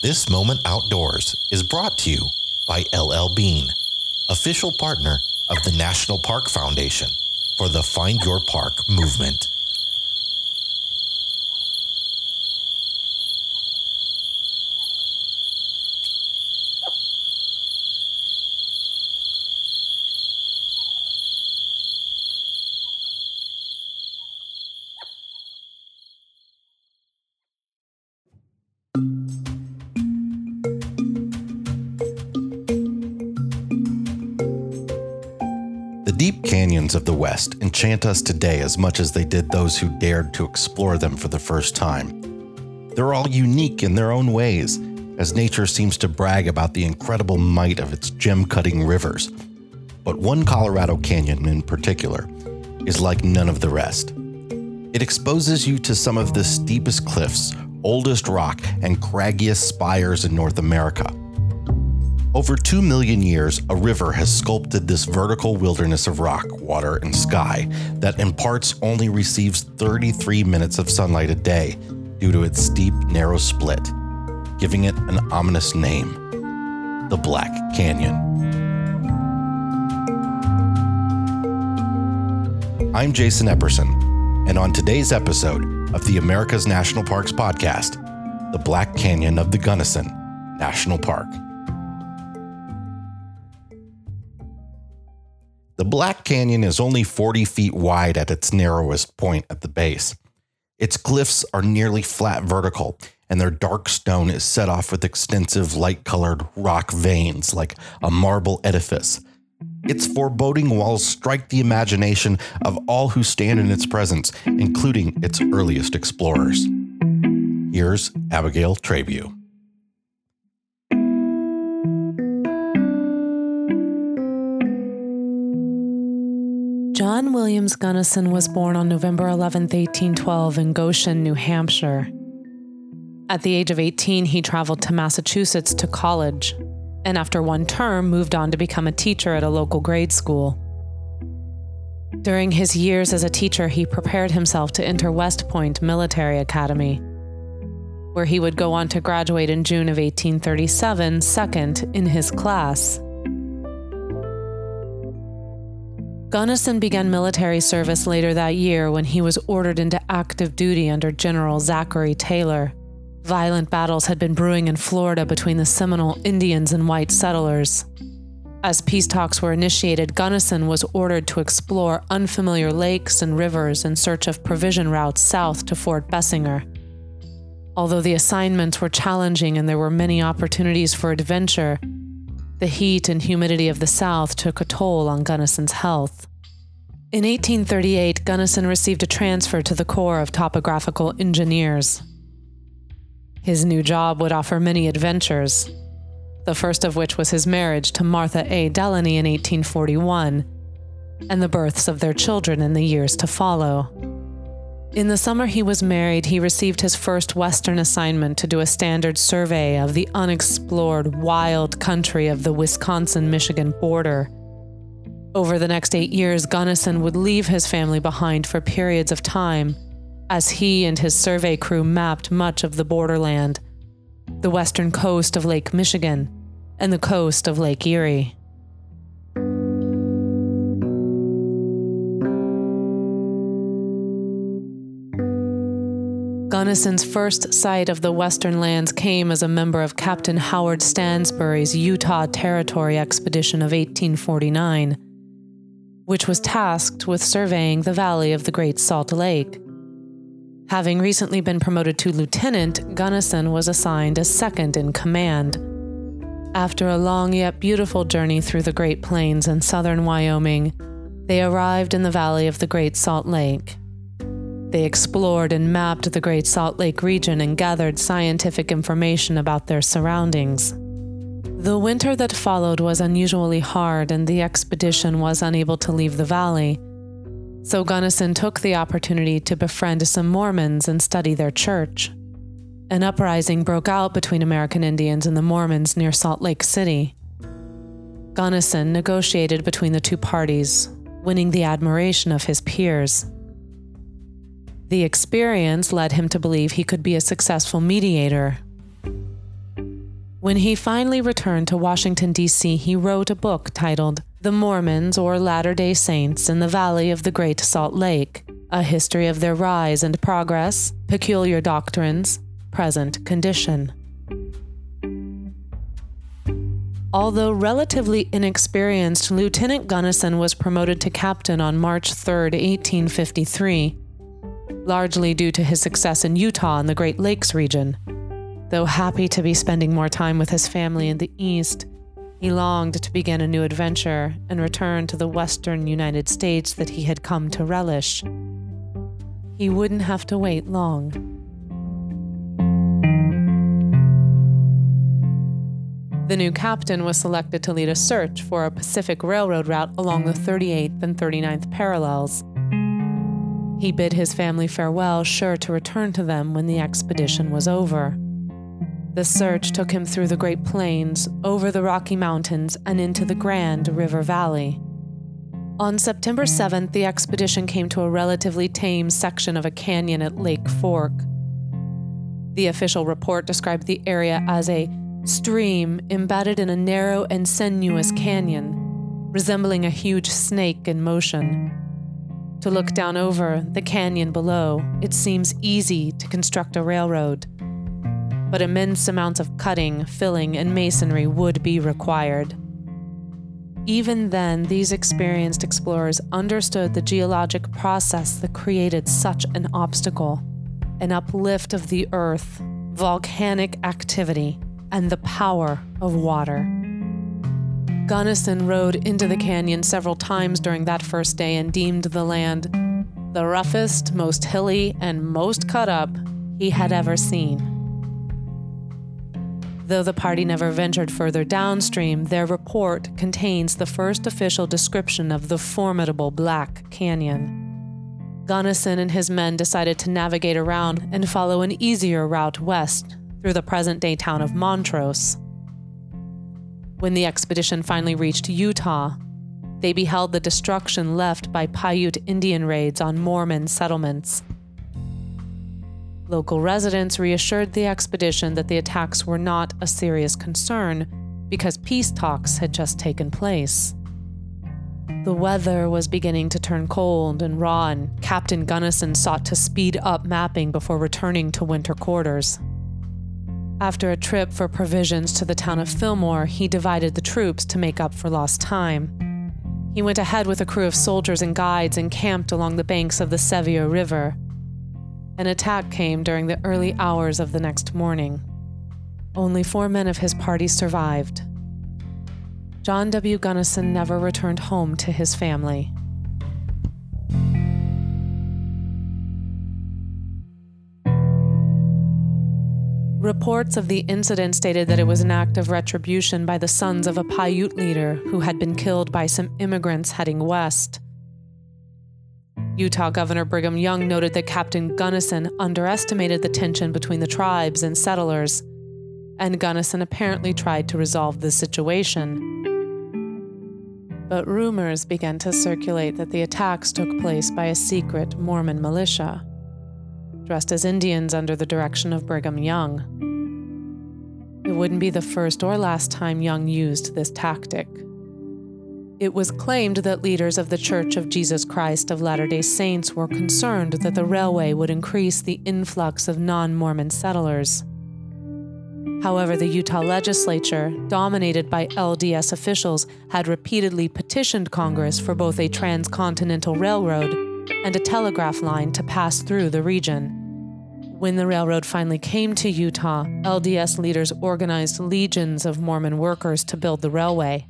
This Moment Outdoors is brought to you by LL Bean, official partner of the National Park Foundation for the Find Your Park movement. Deep canyons of the West enchant us today as much as they did those who dared to explore them for the first time. They're all unique in their own ways, as nature seems to brag about the incredible might of its gem cutting rivers. But one Colorado canyon in particular is like none of the rest. It exposes you to some of the steepest cliffs, oldest rock, and craggiest spires in North America. Over 2 million years, a river has sculpted this vertical wilderness of rock, water, and sky that in parts only receives 33 minutes of sunlight a day due to its steep, narrow split, giving it an ominous name the Black Canyon. I'm Jason Epperson, and on today's episode of the America's National Parks podcast, the Black Canyon of the Gunnison National Park. Black Canyon is only 40 feet wide at its narrowest point at the base. Its cliffs are nearly flat vertical, and their dark stone is set off with extensive light colored rock veins like a marble edifice. Its foreboding walls strike the imagination of all who stand in its presence, including its earliest explorers. Here's Abigail Trabue. John Williams Gunnison was born on November 11, 1812, in Goshen, New Hampshire. At the age of 18, he traveled to Massachusetts to college, and after one term, moved on to become a teacher at a local grade school. During his years as a teacher, he prepared himself to enter West Point Military Academy, where he would go on to graduate in June of 1837, second in his class. Gunnison began military service later that year when he was ordered into active duty under General Zachary Taylor. Violent battles had been brewing in Florida between the Seminole Indians and white settlers. As peace talks were initiated, Gunnison was ordered to explore unfamiliar lakes and rivers in search of provision routes south to Fort Basinger. Although the assignments were challenging and there were many opportunities for adventure, the heat and humidity of the South took a toll on Gunnison's health. In 1838, Gunnison received a transfer to the Corps of Topographical Engineers. His new job would offer many adventures, the first of which was his marriage to Martha A. Delany in 1841, and the births of their children in the years to follow. In the summer he was married, he received his first Western assignment to do a standard survey of the unexplored wild country of the Wisconsin Michigan border. Over the next eight years, Gunnison would leave his family behind for periods of time as he and his survey crew mapped much of the borderland, the western coast of Lake Michigan, and the coast of Lake Erie. Gunnison's first sight of the Western lands came as a member of Captain Howard Stansbury's Utah Territory expedition of 1849, which was tasked with surveying the valley of the Great Salt Lake. Having recently been promoted to lieutenant, Gunnison was assigned as second in command. After a long yet beautiful journey through the Great Plains and southern Wyoming, they arrived in the valley of the Great Salt Lake. They explored and mapped the Great Salt Lake region and gathered scientific information about their surroundings. The winter that followed was unusually hard, and the expedition was unable to leave the valley. So Gunnison took the opportunity to befriend some Mormons and study their church. An uprising broke out between American Indians and the Mormons near Salt Lake City. Gunnison negotiated between the two parties, winning the admiration of his peers. The experience led him to believe he could be a successful mediator. When he finally returned to Washington, D.C., he wrote a book titled The Mormons or Latter day Saints in the Valley of the Great Salt Lake A History of Their Rise and Progress, Peculiar Doctrines, Present Condition. Although relatively inexperienced, Lieutenant Gunnison was promoted to captain on March 3, 1853, largely due to his success in Utah and the Great Lakes region. Though happy to be spending more time with his family in the East, he longed to begin a new adventure and return to the western United States that he had come to relish. He wouldn't have to wait long. The new captain was selected to lead a search for a Pacific Railroad route along the 38th and 39th parallels. He bid his family farewell, sure to return to them when the expedition was over. The search took him through the Great Plains, over the Rocky Mountains, and into the Grand River Valley. On September 7th, the expedition came to a relatively tame section of a canyon at Lake Fork. The official report described the area as a stream embedded in a narrow and sinuous canyon, resembling a huge snake in motion. To look down over the canyon below, it seems easy to construct a railroad. But immense amounts of cutting, filling, and masonry would be required. Even then, these experienced explorers understood the geologic process that created such an obstacle an uplift of the earth, volcanic activity and the power of water. Gunnison rode into the canyon several times during that first day and deemed the land the roughest, most hilly, and most cut up he had ever seen. Though the party never ventured further downstream, their report contains the first official description of the formidable Black Canyon. Gunnison and his men decided to navigate around and follow an easier route west through the present day town of Montrose. When the expedition finally reached Utah, they beheld the destruction left by Paiute Indian raids on Mormon settlements. Local residents reassured the expedition that the attacks were not a serious concern because peace talks had just taken place. The weather was beginning to turn cold and raw, and Captain Gunnison sought to speed up mapping before returning to winter quarters. After a trip for provisions to the town of Fillmore, he divided the troops to make up for lost time. He went ahead with a crew of soldiers and guides and camped along the banks of the Sevier River. An attack came during the early hours of the next morning. Only four men of his party survived. John W. Gunnison never returned home to his family. Reports of the incident stated that it was an act of retribution by the sons of a Paiute leader who had been killed by some immigrants heading west. Utah Governor Brigham Young noted that Captain Gunnison underestimated the tension between the tribes and settlers, and Gunnison apparently tried to resolve the situation. But rumors began to circulate that the attacks took place by a secret Mormon militia dressed as Indians under the direction of Brigham Young. It wouldn't be the first or last time Young used this tactic. It was claimed that leaders of the Church of Jesus Christ of Latter day Saints were concerned that the railway would increase the influx of non Mormon settlers. However, the Utah legislature, dominated by LDS officials, had repeatedly petitioned Congress for both a transcontinental railroad and a telegraph line to pass through the region. When the railroad finally came to Utah, LDS leaders organized legions of Mormon workers to build the railway,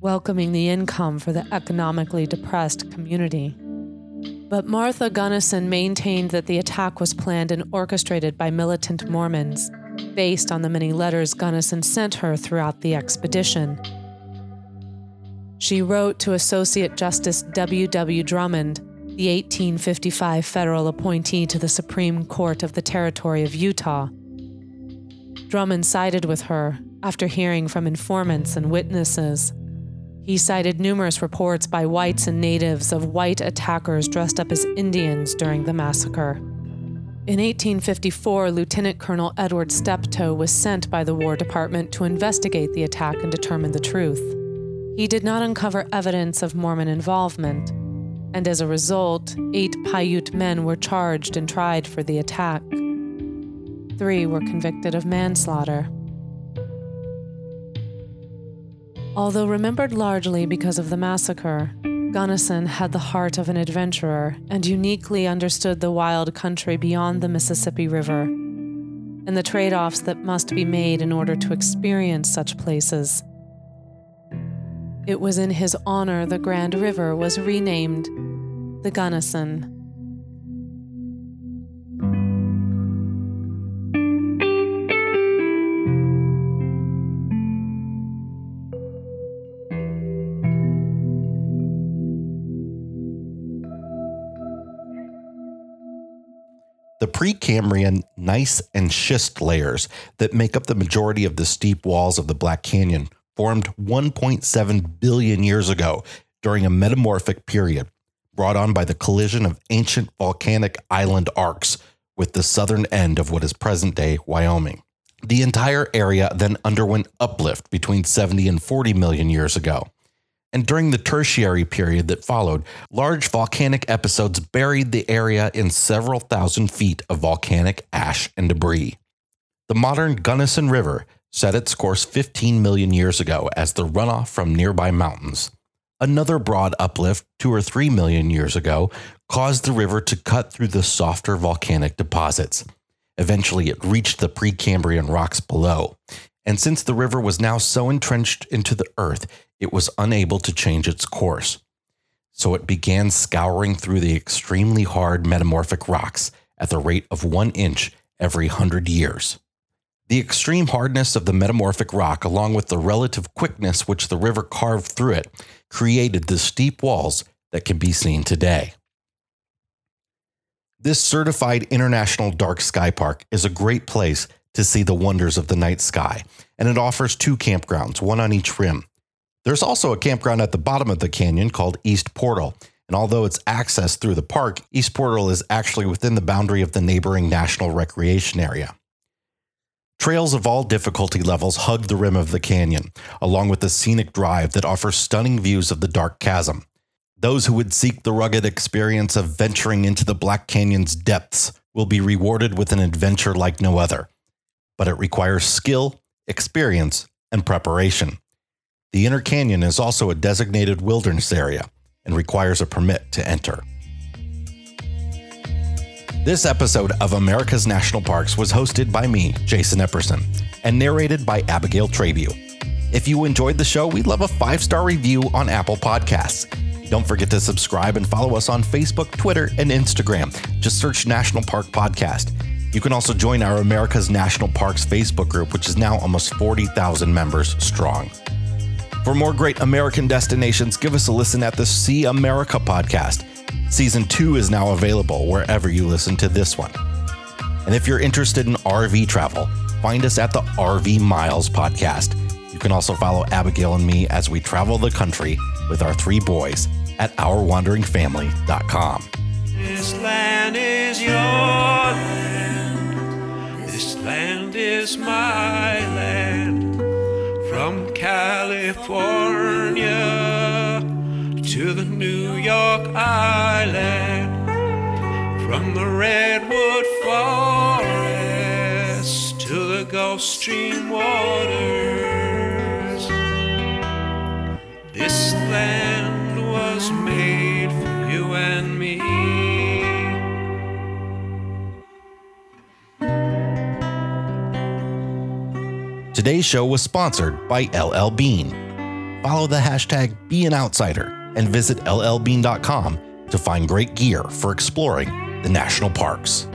welcoming the income for the economically depressed community. But Martha Gunnison maintained that the attack was planned and orchestrated by militant Mormons, based on the many letters Gunnison sent her throughout the expedition. She wrote to Associate Justice W. W. Drummond, the 1855 federal appointee to the Supreme Court of the Territory of Utah. Drummond sided with her after hearing from informants and witnesses. He cited numerous reports by whites and natives of white attackers dressed up as Indians during the massacre. In 1854, Lieutenant Colonel Edward Steptoe was sent by the War Department to investigate the attack and determine the truth. He did not uncover evidence of Mormon involvement, and as a result, eight Paiute men were charged and tried for the attack. Three were convicted of manslaughter. Although remembered largely because of the massacre, Gunnison had the heart of an adventurer and uniquely understood the wild country beyond the Mississippi River and the trade offs that must be made in order to experience such places. It was in his honor the Grand River was renamed the Gunnison. The Precambrian gneiss and schist layers that make up the majority of the steep walls of the Black Canyon formed 1.7 billion years ago during a metamorphic period brought on by the collision of ancient volcanic island arcs with the southern end of what is present day Wyoming. The entire area then underwent uplift between 70 and 40 million years ago. And during the tertiary period that followed, large volcanic episodes buried the area in several thousand feet of volcanic ash and debris. The modern Gunnison River set its course 15 million years ago as the runoff from nearby mountains. Another broad uplift, two or three million years ago, caused the river to cut through the softer volcanic deposits. Eventually, it reached the Precambrian rocks below. And since the river was now so entrenched into the earth, it was unable to change its course. So it began scouring through the extremely hard metamorphic rocks at the rate of one inch every hundred years. The extreme hardness of the metamorphic rock, along with the relative quickness which the river carved through it, created the steep walls that can be seen today. This certified international dark sky park is a great place to see the wonders of the night sky, and it offers two campgrounds, one on each rim. There's also a campground at the bottom of the canyon called East Portal, and although it's accessed through the park, East Portal is actually within the boundary of the neighboring National Recreation Area. Trails of all difficulty levels hug the rim of the canyon, along with a scenic drive that offers stunning views of the dark chasm. Those who would seek the rugged experience of venturing into the Black Canyon's depths will be rewarded with an adventure like no other. But it requires skill, experience, and preparation. The Inner Canyon is also a designated wilderness area and requires a permit to enter. This episode of America's National Parks was hosted by me, Jason Epperson, and narrated by Abigail Trabue. If you enjoyed the show, we'd love a five star review on Apple Podcasts. Don't forget to subscribe and follow us on Facebook, Twitter, and Instagram. Just search National Park Podcast. You can also join our America's National Parks Facebook group, which is now almost 40,000 members strong. For more great American destinations, give us a listen at the See America podcast. Season 2 is now available wherever you listen to this one. And if you're interested in RV travel, find us at the RV Miles podcast. You can also follow Abigail and me as we travel the country with our three boys at ourwanderingfamily.com. This land is your land. This land is my land. From California York Island. From the Redwood Forest to the Gulf Stream waters. This land was made for you and me. Today's show was sponsored by LL Bean. Follow the hashtag Be an Outsider and visit llbean.com to find great gear for exploring the national parks.